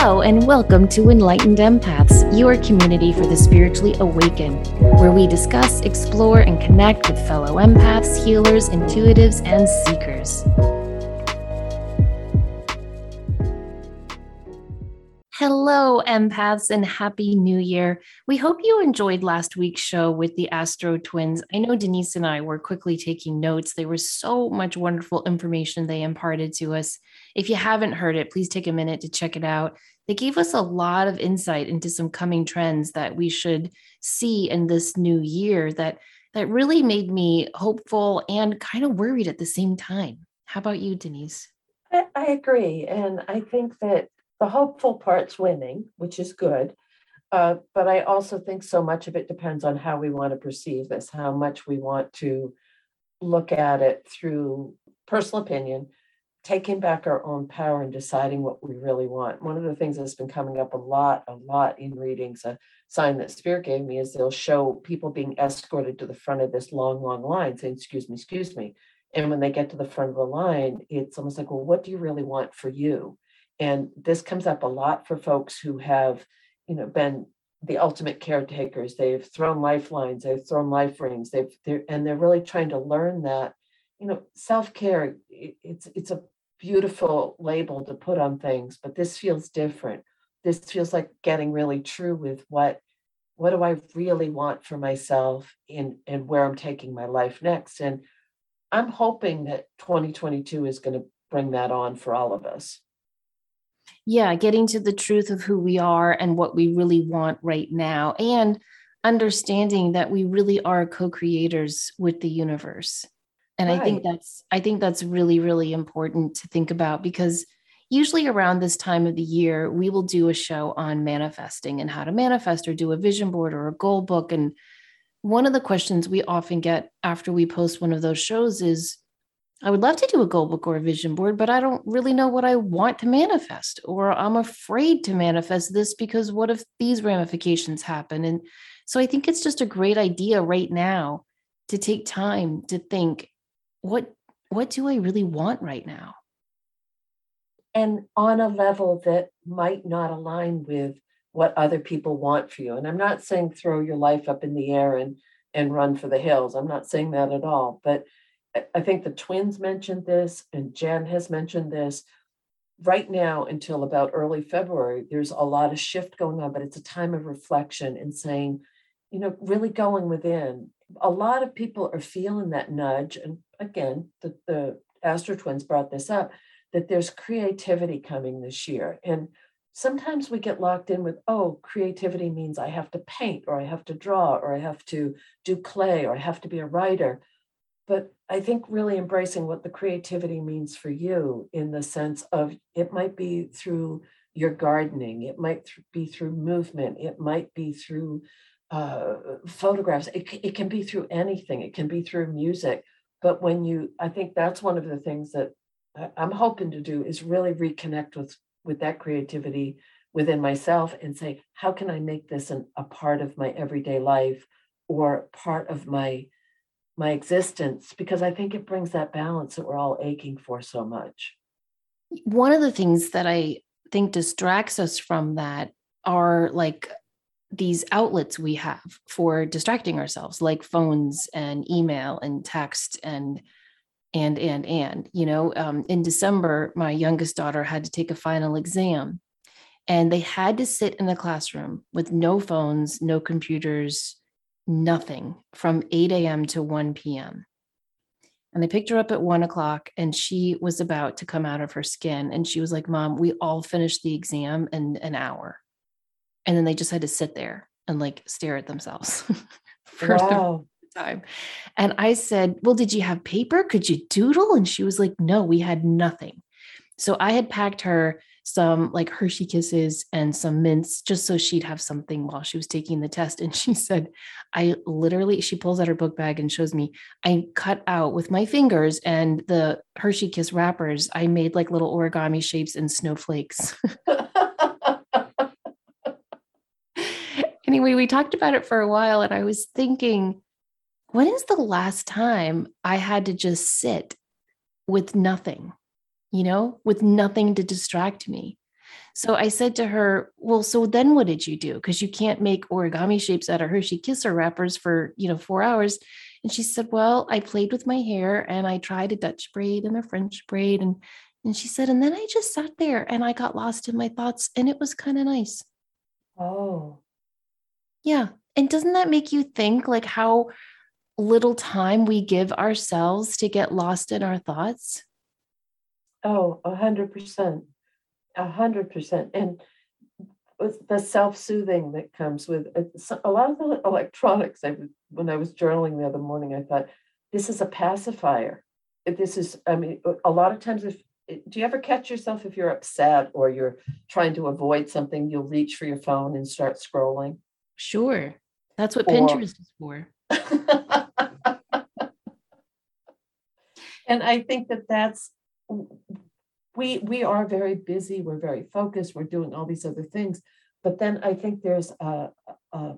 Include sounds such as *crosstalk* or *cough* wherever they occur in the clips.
Hello, and welcome to Enlightened Empaths, your community for the spiritually awakened, where we discuss, explore, and connect with fellow empaths, healers, intuitives, and seekers. Hello, empaths, and happy new year. We hope you enjoyed last week's show with the Astro twins. I know Denise and I were quickly taking notes. There was so much wonderful information they imparted to us. If you haven't heard it, please take a minute to check it out. They gave us a lot of insight into some coming trends that we should see in this new year that that really made me hopeful and kind of worried at the same time. How about you, Denise? I, I agree. And I think that the hopeful part's winning, which is good. Uh, but I also think so much of it depends on how we want to perceive this, how much we want to look at it through personal opinion, taking back our own power and deciding what we really want. One of the things that's been coming up a lot, a lot in readings, a sign that Spirit gave me is they'll show people being escorted to the front of this long, long line saying, Excuse me, excuse me. And when they get to the front of the line, it's almost like, Well, what do you really want for you? and this comes up a lot for folks who have you know been the ultimate caretakers they've thrown lifelines they've thrown life rings they've they're, and they're really trying to learn that you know self-care it's it's a beautiful label to put on things but this feels different. This feels like getting really true with what what do i really want for myself and and where i'm taking my life next? And i'm hoping that 2022 is going to bring that on for all of us. Yeah, getting to the truth of who we are and what we really want right now, and understanding that we really are co-creators with the universe. And right. I think that's I think that's really really important to think about because usually around this time of the year we will do a show on manifesting and how to manifest or do a vision board or a goal book and one of the questions we often get after we post one of those shows is I would love to do a goal book or a vision board, but I don't really know what I want to manifest, or I'm afraid to manifest this because what if these ramifications happen? And so I think it's just a great idea right now to take time to think, what what do I really want right now? And on a level that might not align with what other people want for you. And I'm not saying throw your life up in the air and and run for the hills. I'm not saying that at all, but I think the twins mentioned this, and Jen has mentioned this. Right now, until about early February, there's a lot of shift going on, but it's a time of reflection and saying, you know, really going within. A lot of people are feeling that nudge. And again, the, the Astro twins brought this up that there's creativity coming this year. And sometimes we get locked in with, oh, creativity means I have to paint or I have to draw or I have to do clay or I have to be a writer but I think really embracing what the creativity means for you in the sense of it might be through your gardening, it might th- be through movement, it might be through uh, photographs, it, it can be through anything, it can be through music. But when you, I think that's one of the things that I'm hoping to do is really reconnect with with that creativity within myself and say, how can I make this an, a part of my everyday life or part of my my existence because I think it brings that balance that we're all aching for so much. One of the things that I think distracts us from that are like these outlets we have for distracting ourselves like phones and email and text and and and and you know um, in december my youngest daughter had to take a final exam and they had to sit in the classroom with no phones no computers nothing from 8 a.m. to 1 p.m. And they picked her up at one o'clock and she was about to come out of her skin. And she was like, Mom, we all finished the exam in an hour. And then they just had to sit there and like stare at themselves *laughs* for wow. the time. And I said, Well, did you have paper? Could you doodle? And she was like, No, we had nothing. So I had packed her some like Hershey kisses and some mints just so she'd have something while she was taking the test. And she said, I literally, she pulls out her book bag and shows me, I cut out with my fingers and the Hershey kiss wrappers, I made like little origami shapes and snowflakes. *laughs* anyway, we talked about it for a while and I was thinking, when is the last time I had to just sit with nothing? you know, with nothing to distract me. So I said to her, Well, so then what did you do? Because you can't make origami shapes out of Hershey Kisser wrappers for, you know, four hours. And she said, Well, I played with my hair and I tried a Dutch braid and a French braid. And and she said, and then I just sat there and I got lost in my thoughts and it was kind of nice. Oh. Yeah. And doesn't that make you think like how little time we give ourselves to get lost in our thoughts? Oh, a hundred percent. A hundred percent. And the self-soothing that comes with uh, a lot of the electronics. I when I was journaling the other morning, I thought this is a pacifier. This is, I mean, a- a lot of times if eh, do you ever catch yourself if you're upset or you're trying to avoid something, you'll reach for your phone and start scrolling? Sure. That's what Or- Pinterest is for. *laughs* and I think that that's we we are very busy. We're very focused. We're doing all these other things, but then I think there's a, a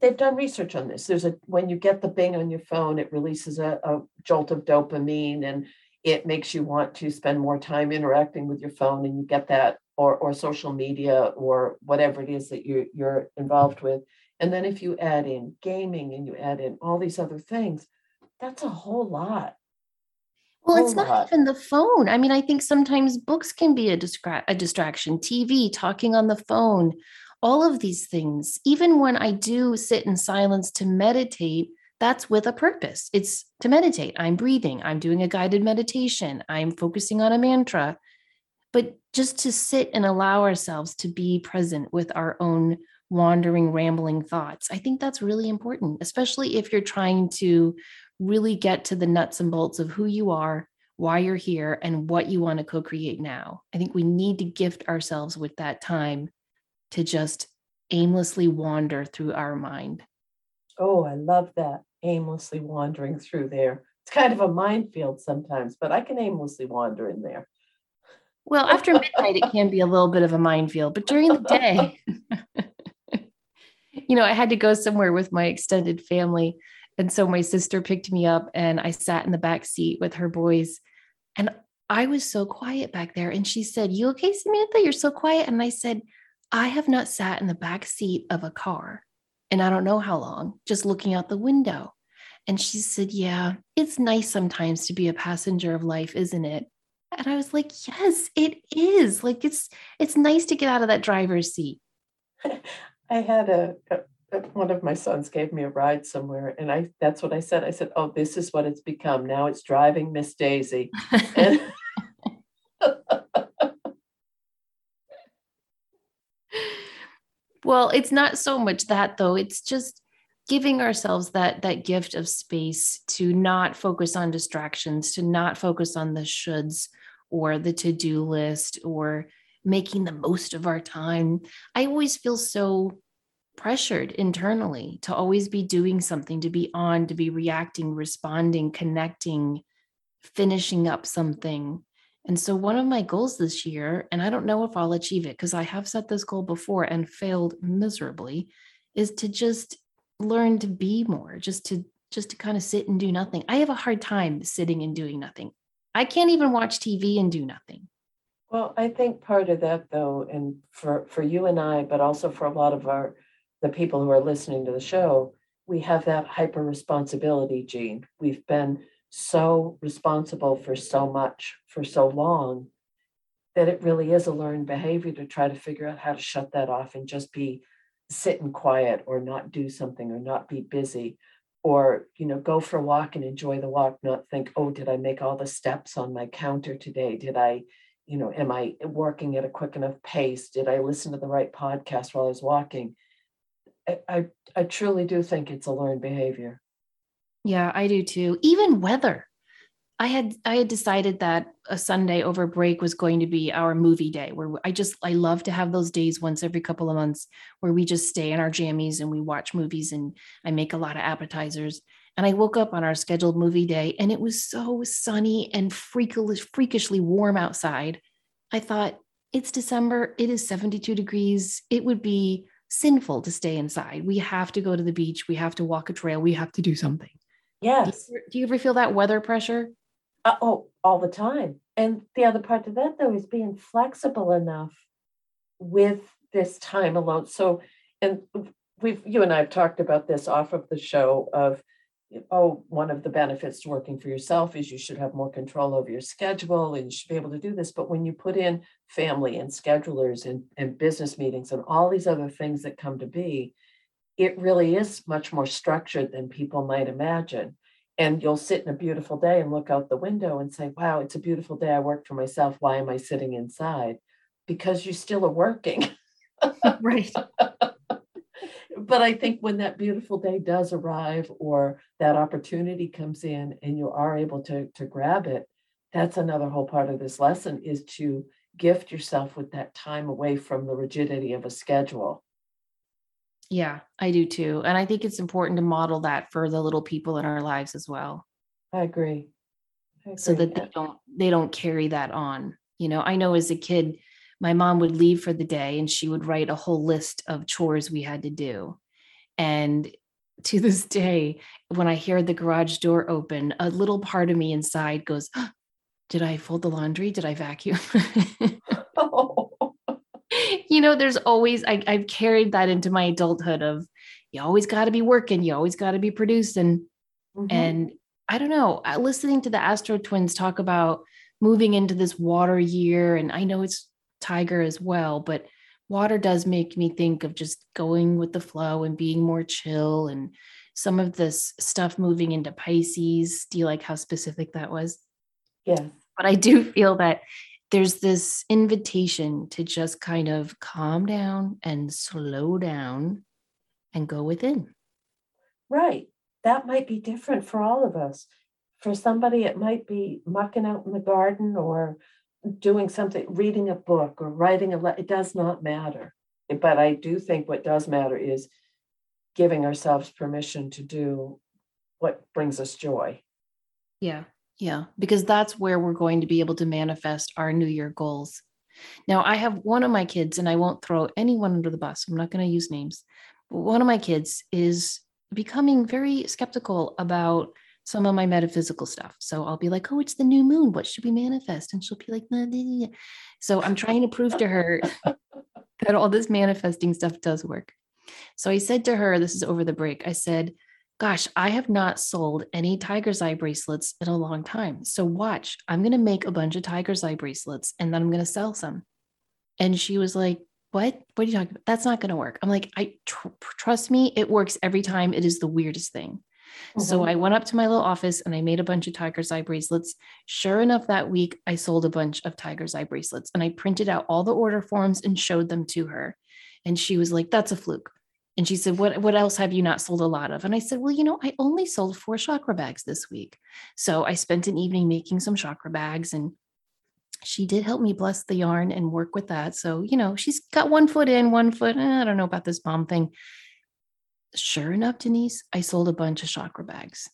they've done research on this. There's a when you get the Bing on your phone, it releases a, a jolt of dopamine and it makes you want to spend more time interacting with your phone, and you get that or or social media or whatever it is that you you're involved with. And then if you add in gaming and you add in all these other things, that's a whole lot. Well, it's not lot. even the phone. I mean, I think sometimes books can be a, distra- a distraction, TV, talking on the phone, all of these things. Even when I do sit in silence to meditate, that's with a purpose. It's to meditate. I'm breathing, I'm doing a guided meditation, I'm focusing on a mantra. But just to sit and allow ourselves to be present with our own wandering, rambling thoughts, I think that's really important, especially if you're trying to really get to the nuts and bolts of who you are, why you're here, and what you want to co create now. I think we need to gift ourselves with that time to just aimlessly wander through our mind. Oh, I love that. Aimlessly wandering through there. It's kind of a minefield sometimes, but I can aimlessly wander in there. Well, after midnight, it can be a little bit of a minefield, but during the day, *laughs* you know, I had to go somewhere with my extended family. And so my sister picked me up and I sat in the back seat with her boys. And I was so quiet back there. And she said, You okay, Samantha? You're so quiet. And I said, I have not sat in the back seat of a car and I don't know how long, just looking out the window. And she said, Yeah, it's nice sometimes to be a passenger of life, isn't it? And I was like, Yes, it is. Like it's it's nice to get out of that driver's seat. *laughs* I had a, a one of my sons gave me a ride somewhere, and I that's what I said. I said, "Oh, this is what it's become. Now it's driving Miss Daisy." And *laughs* Well, it's not so much that though. It's just giving ourselves that that gift of space to not focus on distractions, to not focus on the shoulds or the to-do list or making the most of our time. I always feel so pressured internally to always be doing something, to be on, to be reacting, responding, connecting, finishing up something. And so, one of my goals this year, and I don't know if I'll achieve it because I have set this goal before and failed miserably, is to just learn to be more, just to just to kind of sit and do nothing. I have a hard time sitting and doing nothing. I can't even watch TV and do nothing. well, I think part of that, though, and for for you and I, but also for a lot of our the people who are listening to the show, we have that hyper responsibility gene. We've been so responsible for so much for so long that it really is a learned behavior to try to figure out how to shut that off and just be sitting quiet or not do something or not be busy or you know go for a walk and enjoy the walk not think oh did i make all the steps on my counter today did i you know am i working at a quick enough pace did i listen to the right podcast while i was walking i i, I truly do think it's a learned behavior Yeah, I do too. Even weather. I had I had decided that a Sunday over break was going to be our movie day where I just I love to have those days once every couple of months where we just stay in our jammies and we watch movies and I make a lot of appetizers. And I woke up on our scheduled movie day and it was so sunny and freakish, freakishly warm outside. I thought it's December, it is 72 degrees. It would be sinful to stay inside. We have to go to the beach, we have to walk a trail, we have to do something. Do yes you, do you ever feel that weather pressure? Uh, oh, all the time. And the other part of that, though, is being flexible enough with this time alone. So, and we've, you and I have talked about this off of the show of, oh, one of the benefits to working for yourself is you should have more control over your schedule and you should be able to do this. But when you put in family and schedulers and, and business meetings and all these other things that come to be, it really is much more structured than people might imagine. And you'll sit in a beautiful day and look out the window and say, wow, it's a beautiful day. I work for myself. Why am I sitting inside? Because you still are working. right. *laughs* but I think when that beautiful day does arrive or that opportunity comes in and you are able to, to grab it, that's another whole part of this lesson is to gift yourself with that time away from the rigidity of a schedule. Yeah, I do too. And I think it's important to model that for the little people in our lives as well. I agree. I agree. So that they don't they don't carry that on. You know, I know as a kid, my mom would leave for the day and she would write a whole list of chores we had to do. And to this day, when I hear the garage door open, a little part of me inside goes, oh, *gasps* Did I fold the laundry? Did I vacuum? *laughs* *laughs* oh *laughs* you know, there's always, I, I've carried that into my adulthood of you always got to be working, you always got to be producing. Mm-hmm. And I don't know, listening to the Astro Twins talk about moving into this water year, and I know it's Tiger as well, but water does make me think of just going with the flow and being more chill and some of this stuff moving into Pisces. Do you like how specific that was? Yeah. But I do feel that there's this invitation to just kind of calm down and slow down and go within. Right. That might be different for all of us. For somebody, it might be mucking out in the garden or doing something, reading a book or writing a letter. It does not matter. But I do think what does matter is giving ourselves permission to do what brings us joy. Yeah. Yeah, because that's where we're going to be able to manifest our New Year goals. Now, I have one of my kids, and I won't throw anyone under the bus. I'm not going to use names. But one of my kids is becoming very skeptical about some of my metaphysical stuff. So I'll be like, oh, it's the new moon. What should we manifest? And she'll be like, nah, nah, nah. so I'm trying to prove to her *laughs* that all this manifesting stuff does work. So I said to her, this is over the break, I said, gosh, I have not sold any tiger's eye bracelets in a long time. So watch, I'm going to make a bunch of tiger's eye bracelets and then I'm going to sell some. And she was like, what? What are you talking about? That's not going to work. I'm like, I tr- trust me, it works every time. It is the weirdest thing. Mm-hmm. So I went up to my little office and I made a bunch of tiger's eye bracelets. Sure enough, that week I sold a bunch of tiger's eye bracelets and I printed out all the order forms and showed them to her. And she was like, that's a fluke. And she said, what, what else have you not sold a lot of? And I said, Well, you know, I only sold four chakra bags this week. So I spent an evening making some chakra bags and she did help me bless the yarn and work with that. So, you know, she's got one foot in, one foot. Eh, I don't know about this bomb thing. Sure enough, Denise, I sold a bunch of chakra bags.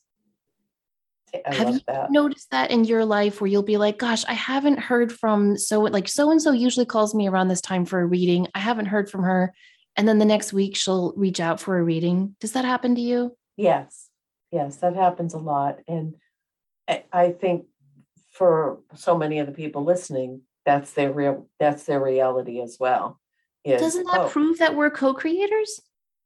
I have you that. noticed that in your life where you'll be like, gosh, I haven't heard from so like so and so usually calls me around this time for a reading. I haven't heard from her and then the next week she'll reach out for a reading. Does that happen to you? Yes, yes, that happens a lot. And I think for so many of the people listening, that's their real that's their reality as well. Is, Doesn't that oh, prove that we're co-creators?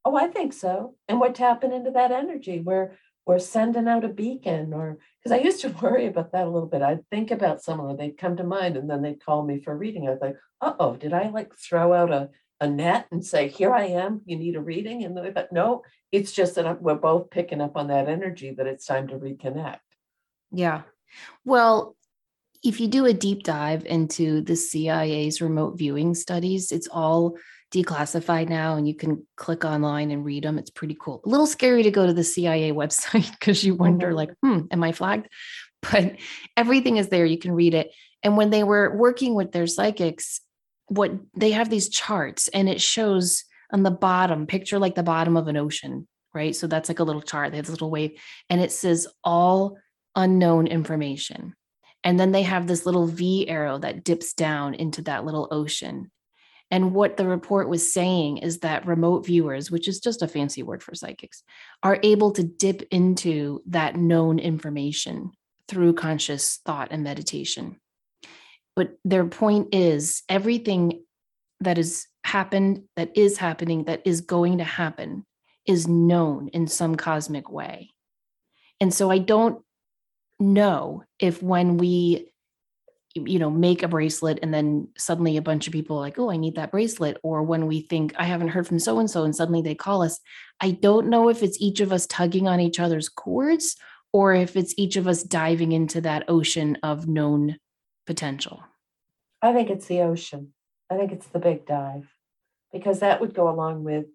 Oh, I think so. And we're tapping into that energy. We're we're sending out a beacon or because I used to *laughs* worry about that a little bit. I'd think about someone, they'd come to mind and then they'd call me for a reading. I'd like, uh-oh, did I like throw out a a net and say, here I am, you need a reading. And thought, no, it's just that we're both picking up on that energy that it's time to reconnect. Yeah. Well, if you do a deep dive into the CIA's remote viewing studies, it's all declassified now and you can click online and read them. It's pretty cool. A little scary to go to the CIA *laughs* website because you wonder, mm-hmm. like, hmm, am I flagged? But everything is there. You can read it. And when they were working with their psychics, what they have these charts and it shows on the bottom, picture like the bottom of an ocean, right? So that's like a little chart. They have this little wave and it says all unknown information. And then they have this little V arrow that dips down into that little ocean. And what the report was saying is that remote viewers, which is just a fancy word for psychics, are able to dip into that known information through conscious thought and meditation. But their point is everything that has happened, that is happening, that is going to happen is known in some cosmic way. And so I don't know if when we you know make a bracelet and then suddenly a bunch of people are like oh i need that bracelet or when we think i haven't heard from so and so and suddenly they call us i don't know if it's each of us tugging on each other's cords or if it's each of us diving into that ocean of known potential I think it's the ocean. I think it's the big dive because that would go along with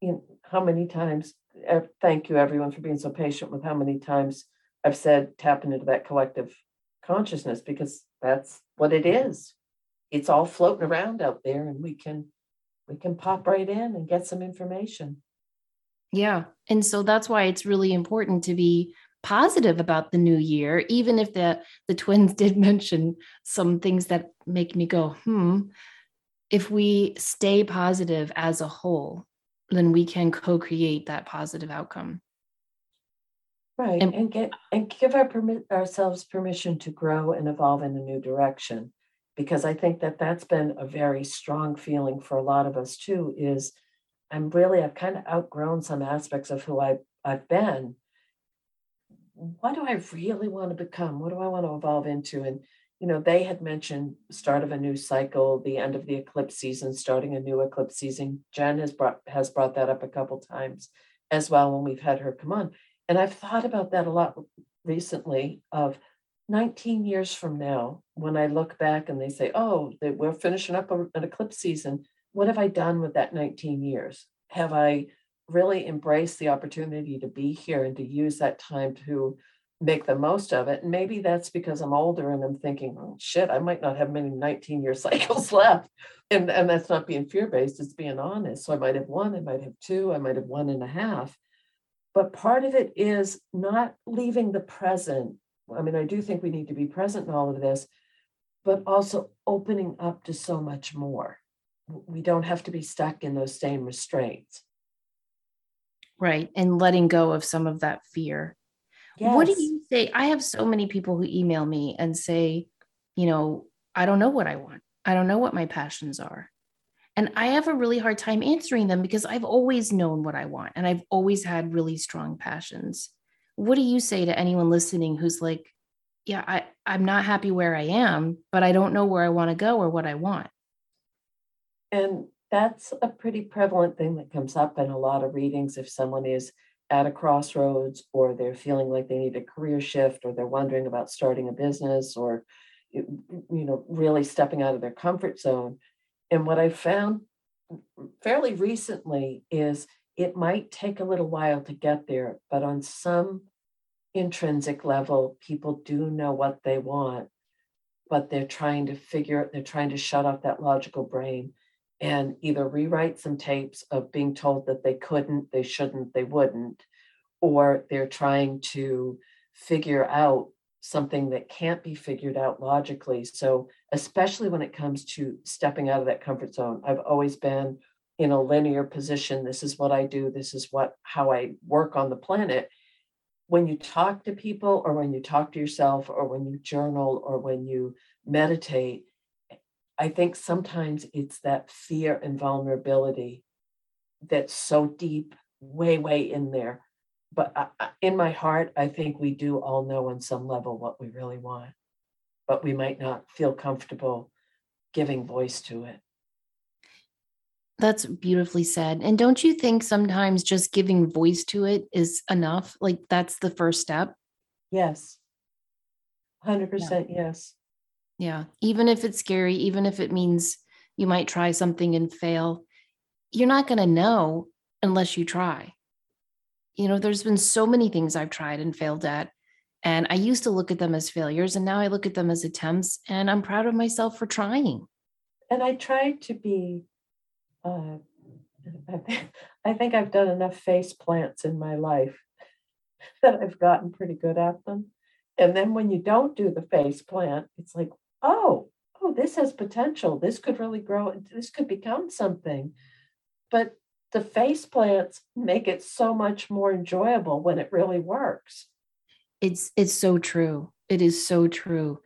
you know, how many times. eh, Thank you, everyone, for being so patient with how many times I've said tapping into that collective consciousness because that's what it is. It's all floating around out there, and we can we can pop right in and get some information. Yeah. And so that's why it's really important to be positive about the new year, even if the the twins *laughs* did mention some things that make me go, hmm. If we stay positive as a whole, then we can co-create that positive outcome. Right, And- and get and give our permit ourselves permission to grow and evolve in a new direction. Because I think that that's been a very strong feeling for a lot of us too, is I'm really, I've kind of outgrown some aspects of who I I've been. What do I really want to become? What do I want to evolve into? And you know, they had mentioned start of a new cycle, the end of the eclipse season, starting a new eclipse season. Jen has brought has brought that up a couple times as well when we've had her come on. And I've thought about that a lot recently of 19 years from now, when I look back and they say, oh, we're finishing up an eclipse season, what have I done with that 19 years? Have I really embrace the opportunity to be here and to use that time to make the most of it? And maybe that's because I'm older and I'm thinking, oh, shit, I might not have many 19 year *laughs* cycles left. And, and that's not being fear based, it's being honest. So I might have one, I might have two, I might have one and a half. But part of it is not leaving the present. I mean, I do think we need to be present in all of this, but also opening up to so much more. We don't have to be stuck in those same restraints. Right. And letting go of some of that fear. What do you say? I have so many people who email me and say, you know, I don't know what I want. I don't know what my passions are. And I have a really hard time answering them because I've always known what I want and I've always had really strong passions. What do you say to anyone listening who's like, yeah, I, I'm not happy where I am, but I don't know where I want to go or what I want? And that's a pretty prevalent thing that comes up in a lot of readings if someone is at a crossroads or they're feeling like they need a career shift or they're wondering about starting a business or you know really stepping out of their comfort zone. And what I found fairly recently is it might take a little while to get there, but on some intrinsic level, people do know what they want, but they're trying to figure, they're trying to shut off that logical brain and either rewrite some tapes of being told that they couldn't, they shouldn't, they wouldn't, or they're trying to figure out something that can't be figured out logically. So, especially when it comes to stepping out of that comfort zone, I've always been in a linear position. This is what I do, this is what how I work on the planet. When you talk to people, or when you talk to yourself, or when you journal, or when you meditate, I think sometimes it's that fear and vulnerability that's so deep, way, way in there. But I- in my heart, I think we do all know on some level what we really want, but we might not feel comfortable giving voice to it. That's beautifully said. And don't you think sometimes just giving voice to it is enough? Like that's the first step. Yes. 100% yes. Yeah. Even if it's scary, even if it means you might try something and fail, you're not going to know unless you try. You know, there's been so many things I've tried and failed at. And I used to look at them as failures, and now I look at them as attempts. And I'm proud of myself for trying. And I try to be, uh, I, *laughs* I think I've done enough face plants in my life *laughs* that I've gotten pretty good at them. And then when you don't do the face plant, it's like, oh, oh, this has potential. This could really grow. This could become something. But the face plants make it so much more enjoyable when it really works. It's it's so true. It is so true.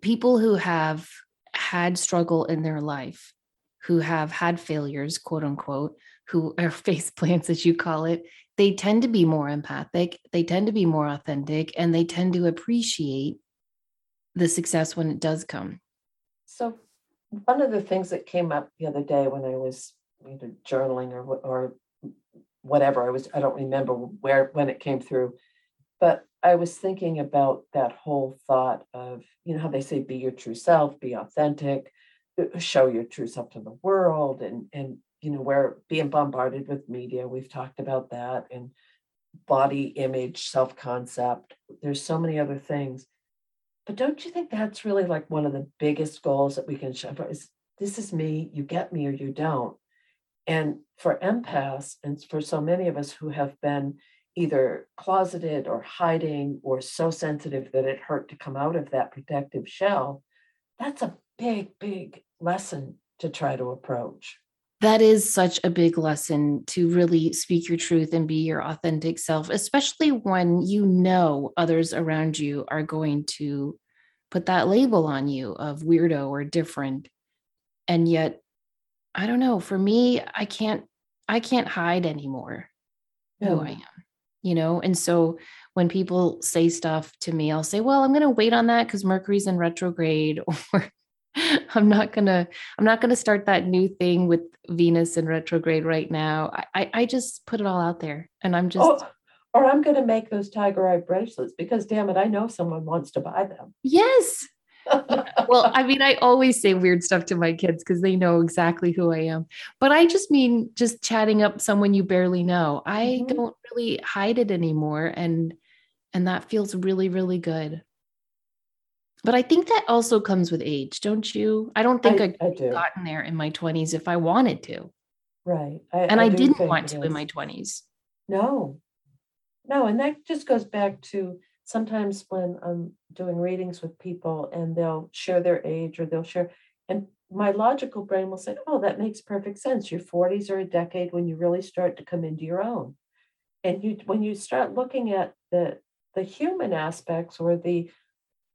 People who have had struggle in their life, who have had failures, quote unquote, who are *laughs* face plants, as you call it, they tend to be more empathic, they tend to be more authentic, and they tend to appreciate the success when it does come. So, one of the things that came up the other day when I was either journaling or or whatever I was, I don't remember where when it came through, but I was thinking about that whole thought of you know how they say be your true self, be authentic, uh, show your true self to the world, and and you know, we're being bombarded with media. We've talked about that and body image, self concept. There's so many other things. But don't you think that's really like one of the biggest goals that we can show is this is me, you get me or you don't. And for empaths, and for so many of us who have been either closeted or hiding or so sensitive that it hurt to come out of that protective shell, that's a big, big lesson to try to approach that is such a big lesson to really speak your truth and be your authentic self, especially when you know others around you are going to put that label on you of weirdo or different. And yet, I don't know, for me, I can't I can't hide anymore who I am. You know, and so when people say stuff to me, I'll say, well, I'm going to wait on that because Mercury's in retrograde, *laughs* or *laughs* I'm not gonna I'm not gonna start that new thing with Venus in retrograde right now. I I just put it all out there and I'm just oh, or I'm gonna make those tiger eye bracelets because damn it, I know someone wants to buy them. Yes. *laughs* well, I mean, I always say weird stuff to my kids because they know exactly who I am. But I just mean just chatting up someone you barely know. I mm-hmm. don't really hide it anymore. And and that feels really, really good. But I think that also comes with age, don't you? I don't think I, I, I could gotten there in my 20s if I wanted to. Right. I, and I, didn't want to in my 20s. No. No, and that just goes back to sometimes when I'm doing readings with people and they'll share their age or they'll share and my logical brain will say, "Oh, that makes perfect sense. Your 40s are a decade when you really start to come into your own." And you when you start looking at the the human aspects or the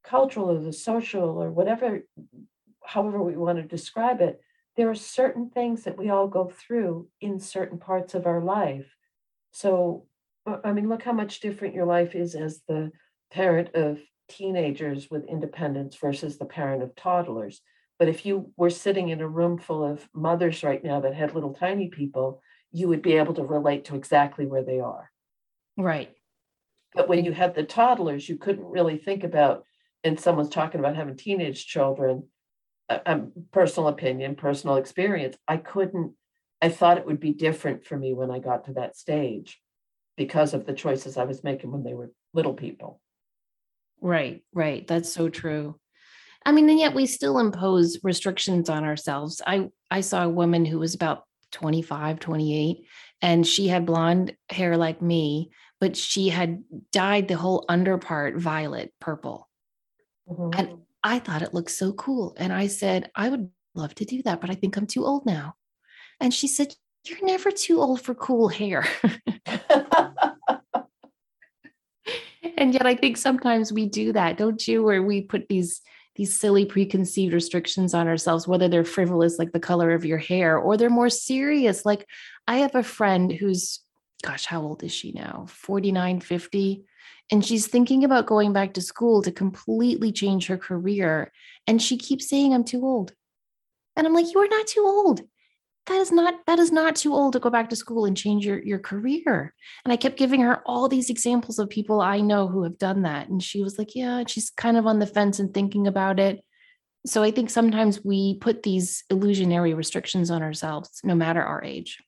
cultural or the social or whatever, however we want to describe it, there are certain things that we all go through in certain parts of our life. So, uh, I mean, look how much different your life is as the parent of teenagers with independence versus the parent of toddlers. But if you were sitting in a room full of mothers right now that had little tiny people, you would be able to relate to exactly where they are. Right. But when you had the toddlers, you couldn't really think about and someone's talking about having teenage children, um, personal opinion, personal experience, I couldn't, I thought it would be different for me when I got to that stage because of the choices I was making when they were little people. Right, right. That's so true. I mean, and yet we still impose restrictions on ourselves. I I saw a woman who was about 25, 28, and she had blonde hair like me, but she had dyed the whole under part violet purple. Mm-hmm. And I thought it looked so cool. And I said, I would love to do that, but I think I'm too old now. And she said, You're never too old for cool hair. *laughs* *laughs* and yet I think sometimes we do that, don't you? Where we put these these silly preconceived restrictions on ourselves, whether they're frivolous, like the color of your hair, or they're more serious. Like I have a friend who's, gosh, how old is she now? 49, 50 and she's thinking about going back to school to completely change her career and she keeps saying i'm too old. And i'm like you are not too old. That is not that is not too old to go back to school and change your your career. And i kept giving her all these examples of people i know who have done that and she was like yeah she's kind of on the fence and thinking about it. So i think sometimes we put these illusionary restrictions on ourselves no matter our age.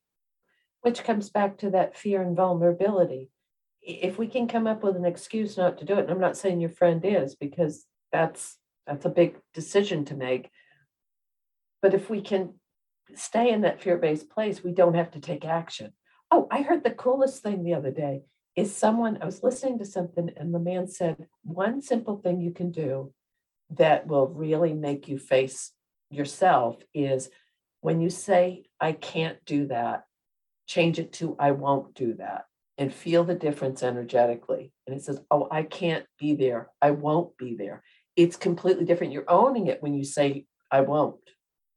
Which comes back to that fear and vulnerability if we can come up with an excuse not to do it, and I'm not saying your friend is because that's that's a big decision to make. But if we can stay in that fear-based place, we don't have to take action. Oh, I heard the coolest thing the other day is someone I was listening to something and the man said one simple thing you can do that will really make you face yourself is when you say I can't do that, change it to I won't do that and feel the difference energetically. And it says, Oh, I can't be there. I won't be there. It's completely different. You're owning it when you say, I won't,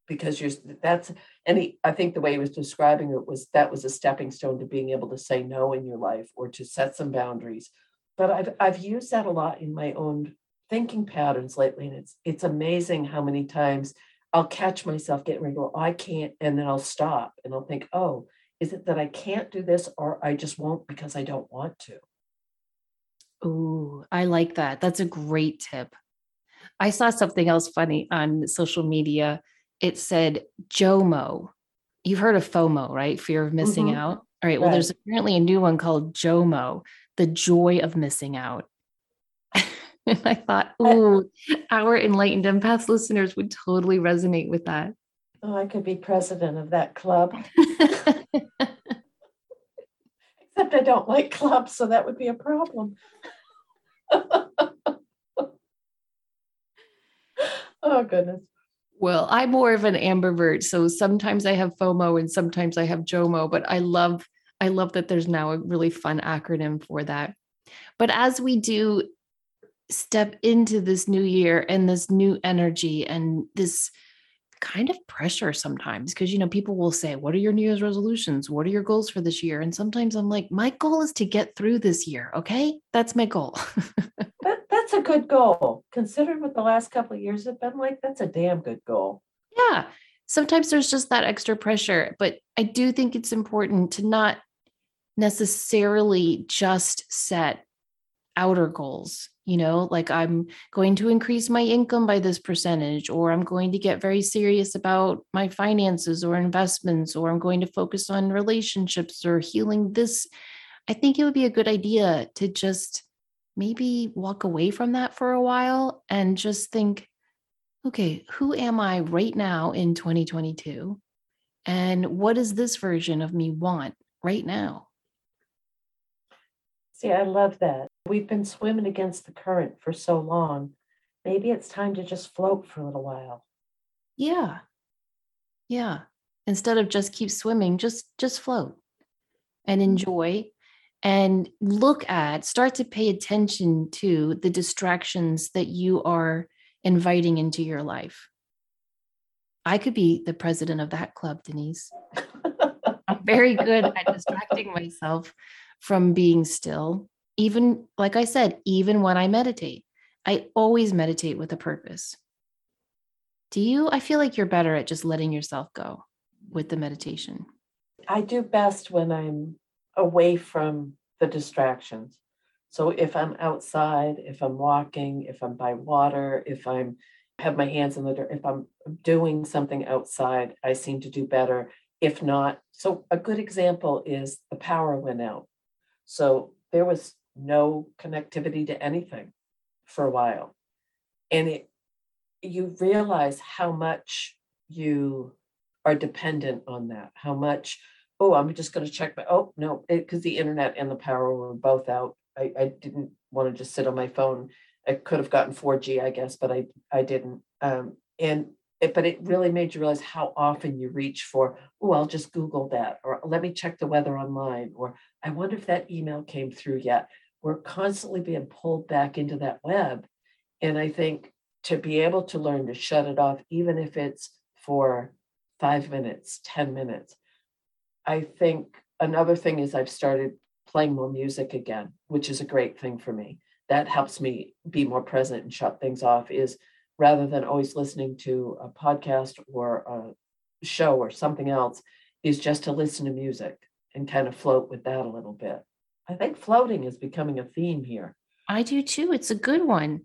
because you're that's and he, I think the way he was describing it was that was a stepping stone to being able to say no in your life or to set some boundaries. But I've I've used that a lot in my own thinking patterns lately, and it's it's amazing how many times I'll catch myself getting ready to go, I can't, and then I'll stop and I'll think, oh, is it that I can't do this or I just won't because I don't want to? Ooh, I like that. That's a great tip. I saw something else funny on social media. It said JOMO. You've heard of FOMO, right? Fear of missing Mhm. out. All right. Well, Right. there's apparently a new one called JOMO, the joy of missing out. *laughs* and I thought, ooh, our enlightened empath listeners would totally resonate with that. Oh, I could be president of that club, *laughs* except I don't like clubs, so that would be a problem. *laughs* oh, goodness. Well, I'm more of an ambivert, so sometimes I have FOMO and sometimes I have JOMO, but I love I love that there's now a really fun acronym for that. But as we do step into this new year and this new energy and this kind of pressure sometimes because you know people will say what are your new year's resolutions what are your goals for this year and sometimes i'm like my goal is to get through this year okay that's my goal That, that's a good goal. Considering what the last couple of years have been like, that's a damn good goal. Yeah. Sometimes there's just that extra pressure, but I do think it's important to not necessarily just set outer goals. You know, like I'm going to increase my income by this percentage, or I'm going to get very serious about my finances or investments, or I'm going to focus on relationships or healing this. I think it would be a good idea to just maybe walk away from that for a while and just think, okay, who am I right now in 2022? And what does this version of me want right now? See, I love that. We've been swimming against the current for so long. Maybe it's time to just float for a little while. Yeah. Yeah. Instead of just keep swimming, just just float and mm. enjoy and look at start to pay attention to the distractions that you are inviting into your life. I could be the president of that club, Denise. *laughs* I'm very good at distracting myself from being still. Even, like I said, even when I meditate, I always meditate with a purpose. Do you? I feel like you're better at just letting yourself go with the meditation. I do best when I'm away from the distractions. So if I'm outside, if I'm walking, if I'm by water, if I'm have my hands in the dirt, if I'm doing something outside, I seem to do better. If not, so a good example is the power went out. So there was no connectivity to anything for a while. And it you realize how much you are dependent on that, how much oh, I'm just going to check my, oh, no, because the internet and the power were both out. I, I didn't want to just sit on my phone. I could have gotten 4G, I guess, but I, I didn't. Um, and it, but it really made you realize how often you reach for, oh, I'll just Google that, or let me check the weather online, or I wonder if that email came through yet. We're constantly being pulled back into that web. And I think to be able to learn to shut it off, even if it's for five minutes, 10 minutes, I think another thing is I've started playing more music again, which is a great thing for me. That helps me be more present and shut things off is rather than always listening to a podcast or a show or something else, is just to listen to music and kind of float with that a little bit. I think floating is becoming a theme here. I do too. It's a good one.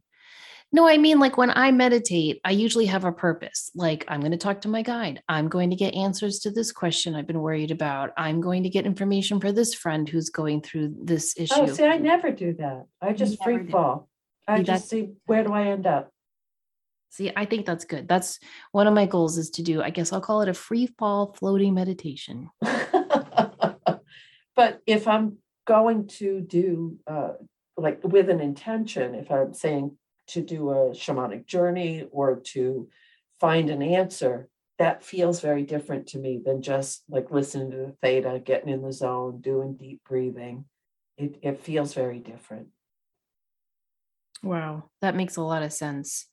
No, I mean, like when I meditate, I usually have a purpose. Like, I'm going to talk to my guide. I'm going to get answers to this question I've been worried about. I'm going to get information for this friend who's going through this oh, issue. Oh, see, I never do that. I just free fall. I See, just see where do I end up? See, I think that's good. That's one of my goals is to do, I guess I'll call it a free fall floating meditation. *laughs* but if I'm going to do uh, like with an intention, if I'm saying to do a shamanic journey or to find an answer, that feels very different to me than just like listening to the theta, getting in the zone, doing deep breathing. it, it feels very different. Wow, that makes a lot of sense.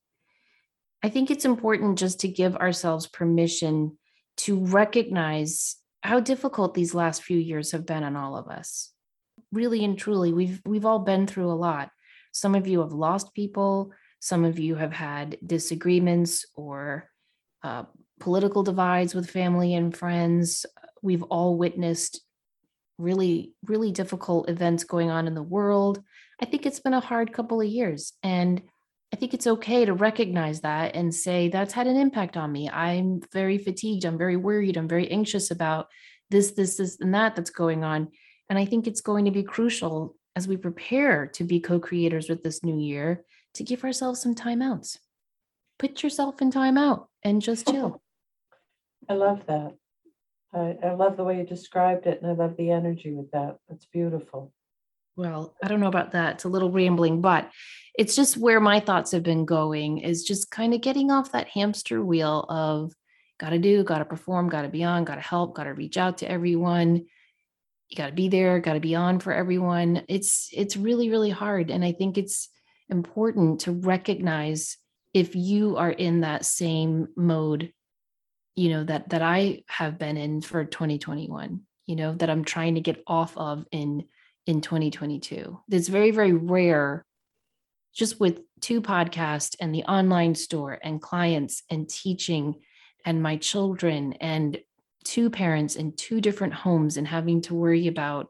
I think it's important just to give ourselves permission to recognize how difficult these last few years have been on all of us. Really and truly, we've we've all been through a lot. Some of you have lost people, some of you have had disagreements or uh, political divides with family and friends. We've all witnessed really, really difficult events going on in the world. I think it's been a hard couple of years. And I think it's okay to recognize that and say, that's had an impact on me. I'm very fatigued. I'm very worried. I'm very anxious about this, this, this, and that that's going on. And I think it's going to be crucial as we prepare to be co creators with this new year to give ourselves some timeouts. Put yourself in timeout and just chill. *laughs* I love that. I, I love the way you described it, and I love the energy with that. That's beautiful. Well, I don't know about that. It's a little rambling, but it's just where my thoughts have been going is just kind of getting off that hamster wheel of got to do, got to perform, got to be on, got to help, got to reach out to everyone. You got to be there, got to be on for everyone. It's it's really really hard and I think it's important to recognize if you are in that same mode you know that that I have been in for 2021 you know that I'm trying to get off of in in 2022 it's very very rare just with two podcasts and the online store and clients and teaching and my children and two parents in two different homes and having to worry about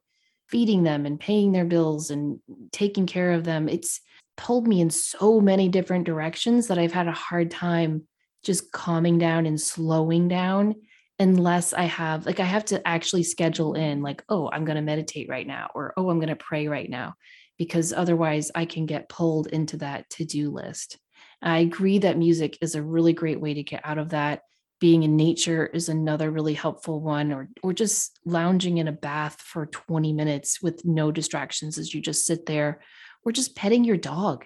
feeding them and paying their bills and taking care of them. It's pulled me in so many different directions that I've had a hard time just calming down and slowing down unless I have, like, I have to actually schedule in, like, oh, I'm going to meditate right now, or oh, I'm going to pray right now, because otherwise I can get pulled into that to do list. I agree that music is a really great way to get out of that. Being in nature is another really helpful one, or or just lounging in a bath for 20 minutes with no distractions as you just sit there or just petting your dog.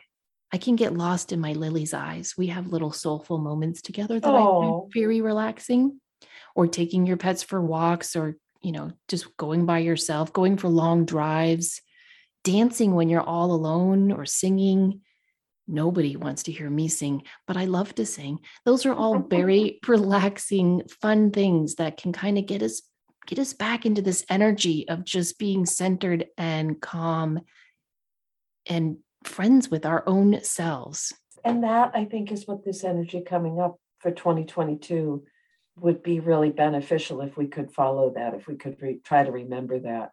I can get lost in my Lily's eyes. We have little soulful moments together that I find oh. very relaxing. Or taking your pets for walks or, you know, just going by yourself, going for long drives, dancing when you're all alone or singing. Nobody wants to hear me sing, but I love to sing. Those are all *laughs* very relaxing, fun things that can kind of get us get us back into this energy of just being centered and calm and friends with our own selves. And that I think is what this energy coming up for 2022 would be really beneficial if we could follow that, if we could re- try to remember that.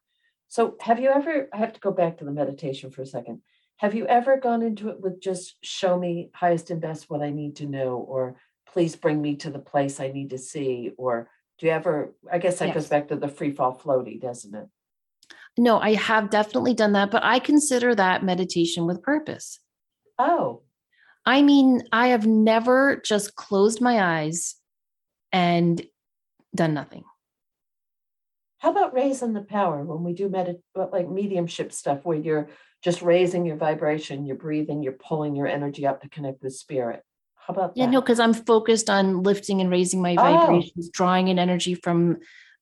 So, have you ever, I have to go back to the meditation for a second. Have you ever gone into it with just show me highest and best what I need to know, or please bring me to the place I need to see? Or do you ever, I guess that yes. goes back to the free fall floaty, doesn't it? No, I have definitely done that, but I consider that meditation with purpose. Oh. I mean, I have never just closed my eyes and done nothing. How about raising the power when we do medit like mediumship stuff where you're just raising your vibration, you're breathing, you're pulling your energy up to connect with spirit? How about yeah, that? no, because I'm focused on lifting and raising my oh. vibrations, oh. drawing in energy from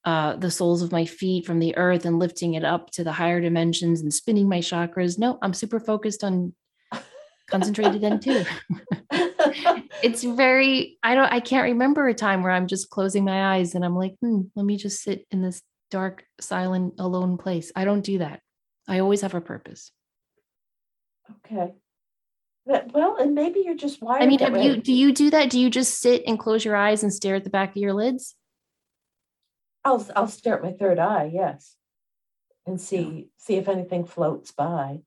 uh, the soles of my feet from the earth and lifting it up to the higher dimensions and spinning my chakras. No, I'm super focused on *laughs* concentrated in too. *laughs* it's very, I don't, I can't remember a time where I'm just closing my eyes and I'm like, hmm, let me just sit in this dark, silent, alone place. I don't do that. I always have a purpose. Okay. But, well, and maybe you're just wired. I mean, have you, do you do that? Do you just sit and close your eyes and stare at the back of your lids? I'll I'll stare at my third eye, yes, and see see if anything floats by.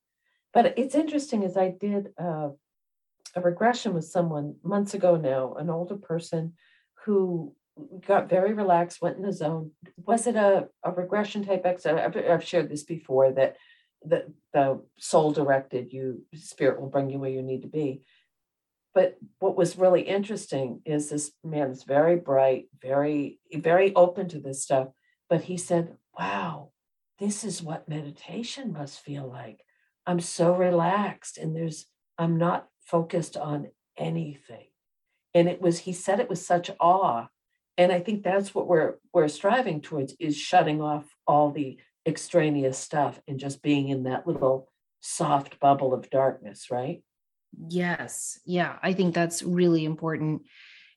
But it's interesting as I did uh, a regression with someone months ago now, an older person who got very relaxed, went in the zone. Was it a, a regression type exercise? I've, I've shared this before that the, the soul directed you, spirit will bring you where you need to be. But what was really interesting is this man's very bright, very, very open to this stuff. But he said, Wow, this is what meditation must feel like. I'm so relaxed and there's, I'm not focused on anything. And it was, he said it with such awe. And I think that's what we're we're striving towards is shutting off all the extraneous stuff and just being in that little soft bubble of darkness, right? Yes. Yeah. I think that's really important.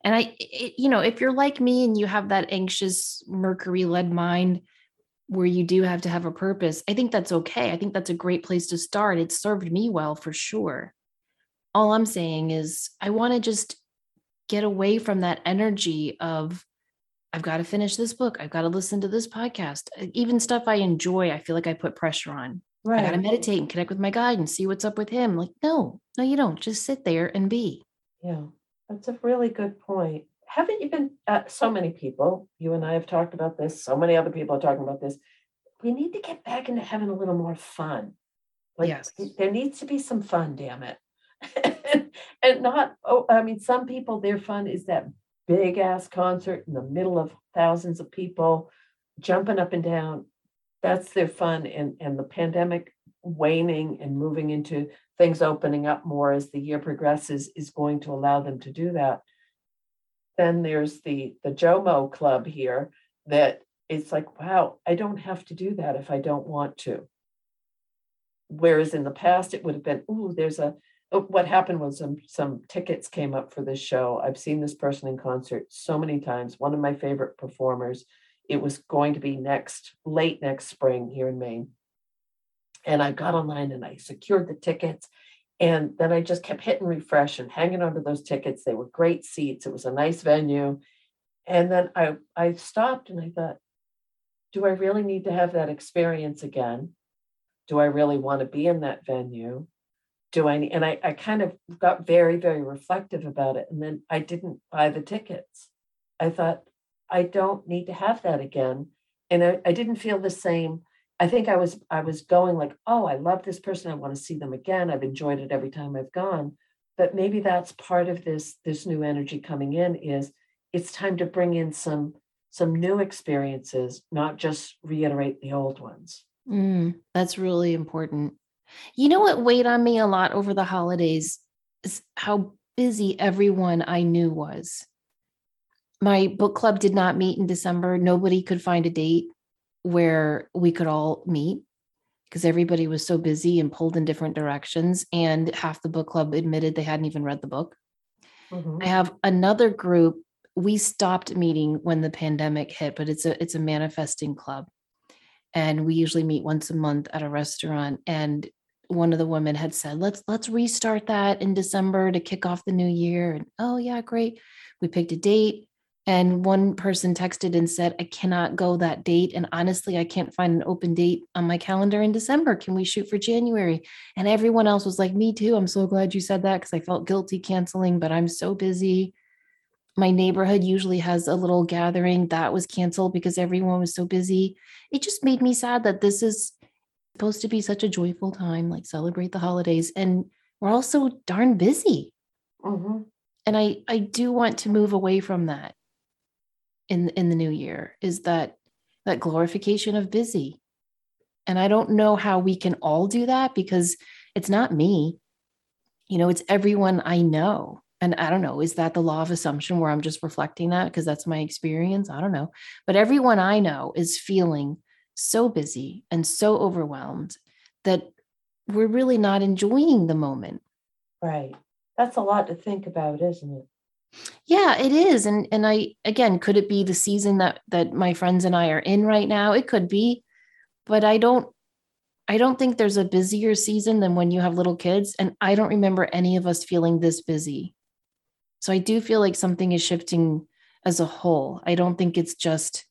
And I, it, you know, if you're like me and you have that anxious, Mercury led mind where you do have to have a purpose, I think that's okay. I think that's a great place to start. It served me well for sure. All I'm saying is, I want to just get away from that energy of, I've got to finish this book. I've got to listen to this podcast. Even stuff I enjoy, I feel like I put pressure on. Right. I got to meditate and connect with my guide and see what's up with him. Like, no, no, you don't. Just sit there and be. Yeah, that's a really good point. Haven't you been, uh, so many people, you and I have talked about this, so many other people are talking about this. We need to get back into having a little more fun. Like, yes. there needs to be some fun, damn it. *laughs* and not, oh, I mean, some people, their fun is that big ass concert in the middle of thousands of people jumping up and down. That's their fun and and the pandemic waning and moving into things opening up more as the year progresses is going to allow them to do that. Then there's the the jomo club here that it's like wow i don't have to do that if i don't want to. Whereas in the past it would have been oh there's a Oh, what happened was some some tickets came up for this show i've seen this person in concert so many times one of my favorite performers it was going to be next, late next spring here in Maine. And I got online and I secured the tickets. And then I just kept hitting refresh and hanging onto those tickets. They were great seats. It was a nice venue. And then I, I stopped and I thought, do I really need to have that experience again? Do I really want to be in that venue? Do I? And I, I kind of got very, very reflective about it. And then I didn't buy the tickets. I thought, I don't need to have that again. And I, I didn't feel the same. I think I was I was going like, oh, I love this person. I want to see them again. I've enjoyed it every time I've gone. But maybe that's part of this this new energy coming in is it's time to bring in some some new experiences, not just reiterate the old ones. Mm, that's really important. You know what weighed on me a lot over the holidays is how busy everyone I knew was my book club did not meet in December. Nobody could find a date where we could all meet because everybody was so busy and pulled in different directions. And half the book club admitted they hadn't even read the book. Mm-hmm. I have another group. We stopped meeting when the pandemic hit, but it's a it's a manifesting club. And we usually meet once a month at a restaurant. And one of the women had said, let's let's restart that in December to kick off the new year. And oh yeah, great. We picked a date and one person texted and said, I cannot go that date. And honestly, I can't find an open date on my calendar in December. Can we shoot for January? And everyone else was like, Me too. I'm so glad you said that because I felt guilty canceling, but I'm so busy. My neighborhood usually has a little gathering that was canceled because everyone was so busy. It just made me sad that this is supposed to be such a joyful time, like celebrate the holidays. And we're all so darn busy. Mm-hmm. And I, I do want to move away from that in in the new year is that that glorification of busy and i don't know how we can all do that because it's not me you know it's everyone i know and i don't know is that the law of assumption where i'm just reflecting that because that's my experience i don't know but everyone i know is feeling so busy and so overwhelmed that we're really not enjoying the moment right that's a lot to think about isn't it yeah, it is. And and I again, could it be the season that that my friends and I are in right now? It could be. But I don't I don't think there's a busier season than when you have little kids and I don't remember any of us feeling this busy. So I do feel like something is shifting as a whole. I don't think it's just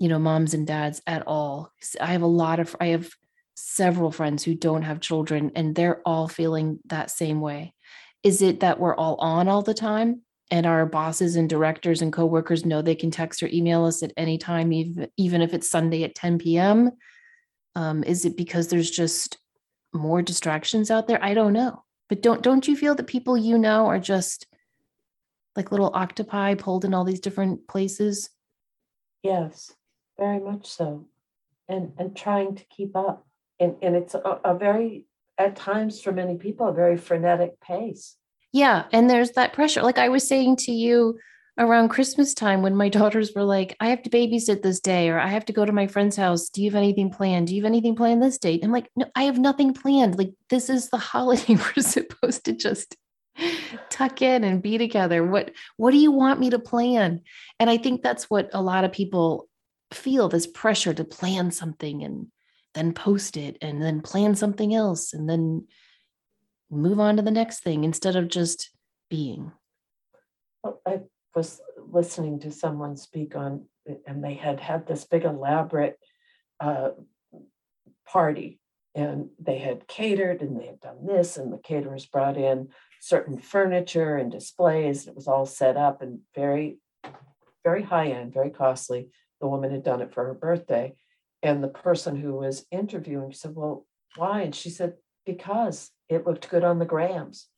you know moms and dads at all. I have a lot of I have several friends who don't have children and they're all feeling that same way. Is it that we're all on all the time? and our bosses and directors and coworkers know they can text or email us at any time, even, even if it's Sunday at 10 p.m. Um, is it because there's just more distractions out there? I don't know. But don't don't you feel that people you know are just like little octopi pulled in all these different places? Yes, very much so. And and trying to keep up. And and it's a, a very at times for many people a very frenetic pace yeah. And there's that pressure. Like I was saying to you around Christmas time when my *laughs* daughters were like, I have to babysit this day, or I have to go to my friend's house. Do you have anything planned? Do you have anything planned this date? I'm like, no, I have nothing planned. Like, this is the *laughs* holiday. We're supposed to just *laughs* tuck in and be together. What what do you want me to plan? And I think that's what a lot of people feel this pressure to plan something and then post it and then plan something else and then move on to the next thing instead of just being. Well, I was listening to someone speak on, and they had had this big elaborate uh, party, and they had catered and they had done this, and the caterers brought in certain furniture and displays. And it was all set up and very, very high end, very costly. The woman had done it for her birthday. And the person who was interviewing said, Well, why? And she said, Because it looked good on the grams.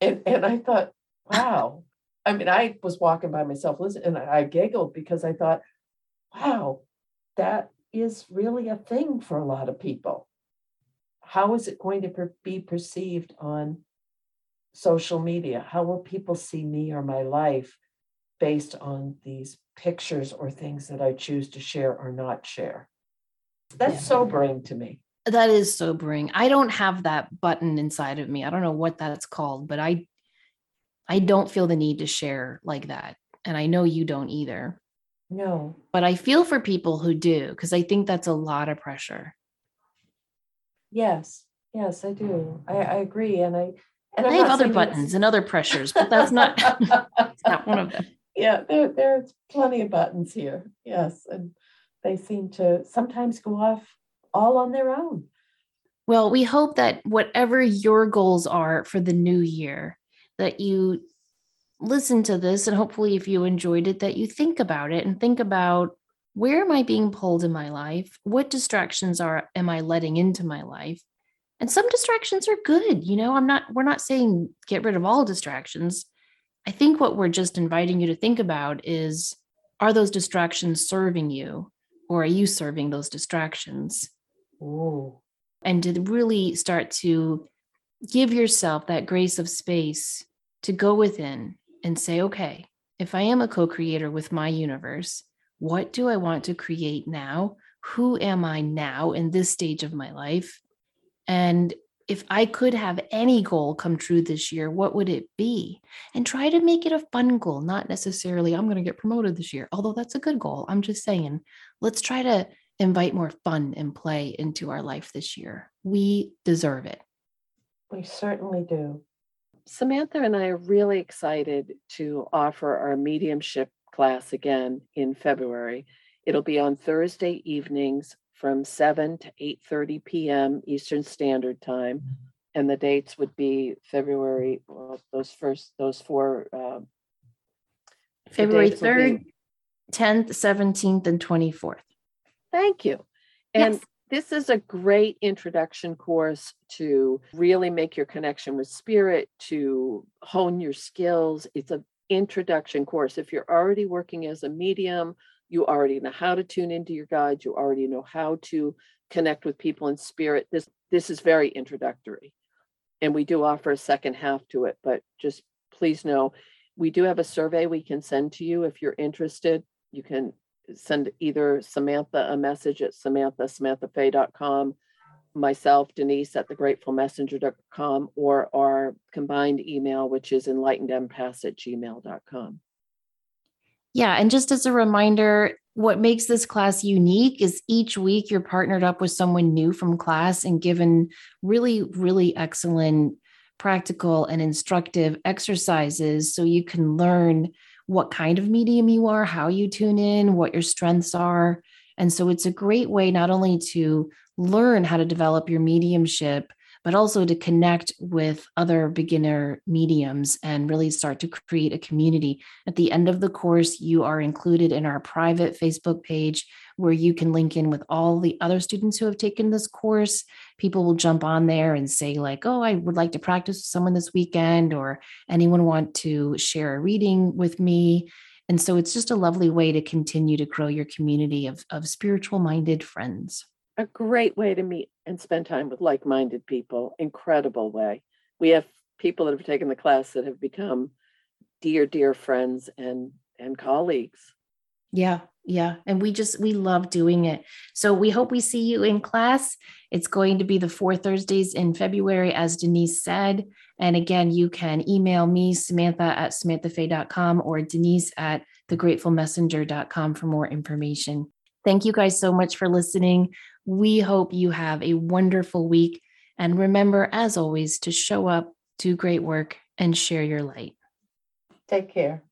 And, and I thought, wow. I mean, I was walking by myself, listening, and I giggled because I thought, wow, that is really a thing for a lot of people. How is it going to be perceived on social media? How will people see me or my life based on these pictures or things that I choose to share or not share? That's yeah. sobering to me. That is sobering. I don't have that button inside of me. I don't know what that's called, but I I don't feel the need to share like that. And I know you don't either. No. But I feel for people who do because I think that's a lot of pressure. Yes. Yes, I do. I, I agree. And I and i have other buttons and other pressures, but that's not *laughs* that's not one of them. Yeah, there there's plenty of buttons here. Yes. And they seem to sometimes go off all on their own. Well, we hope that whatever your goals are for the new year, that you listen to this and hopefully if you enjoyed it that you think about it and think about where am I being pulled in my life? What distractions are am I letting into my life? And some distractions are good, you know, I'm not we're not saying get rid of all distractions. I think what we're just inviting you to think about is are those distractions serving you or are you serving those distractions? Ooh. And to really start to give yourself that grace of space to go within and say, okay, if I am a co creator with my universe, what do I want to create now? Who am I now in this stage of my life? And if I could have any goal come true this year, what would it be? And try to make it a fun goal, not necessarily, I'm going to get promoted this year, although that's a good goal. I'm just saying, let's try to invite more fun and play into our life this year. We deserve it. We certainly do. Samantha and I are really excited to offer our mediumship class again in February. It'll be on Thursday evenings from 7 to 8:30 p.m. Eastern Standard Time. And the dates would be February, well, those first, those four. Uh, February 3rd, 10th, 17th, and 24th. Thank you. And yes. this is a great introduction course to really make your connection with spirit, to hone your skills. It's an introduction course. If you're already working as a medium, you already know how to tune into your guides, you already know how to connect with people in spirit. This this is very introductory. And we do offer a second half to it, but just please know we do have a survey we can send to you if you're interested. You can send either Samantha a message at Samantha, SamanthaFey.com, myself, Denise at thegratefulmessenger.com, or our combined email, which is enlightenedempaths at gmail.com. Yeah. And just as a reminder, what makes this class unique is each week you're partnered up with someone new from class and given really, really excellent practical and instructive exercises so you can learn what kind of medium you are, how you tune in, what your strengths are. And so it's a great way not only to learn how to develop your mediumship, but also to connect with other beginner mediums and really start to create a community. At the end of the course, you are included in our private Facebook page where you can link in with all the other students who have taken this course. People will jump on there and say, like, oh, I would like to practice with someone this weekend, or anyone want to share a reading with me. And so it's just a lovely way to continue to grow your community of, of spiritual minded friends a great way to meet and spend time with like-minded people incredible way we have people that have taken the class that have become dear, dear friends and and colleagues. Yeah, yeah. And we just, we love doing it. So we hope we see you in class. It's going to be the four Thursdays in February, as Denise said. And again, you can email me, Samantha at samanthafey.com or Denise at thegratefulmessenger.com for more information. Thank you guys so much for listening. We hope you have a wonderful week. And remember, as always, to show up, do great work, and share your light. Take care.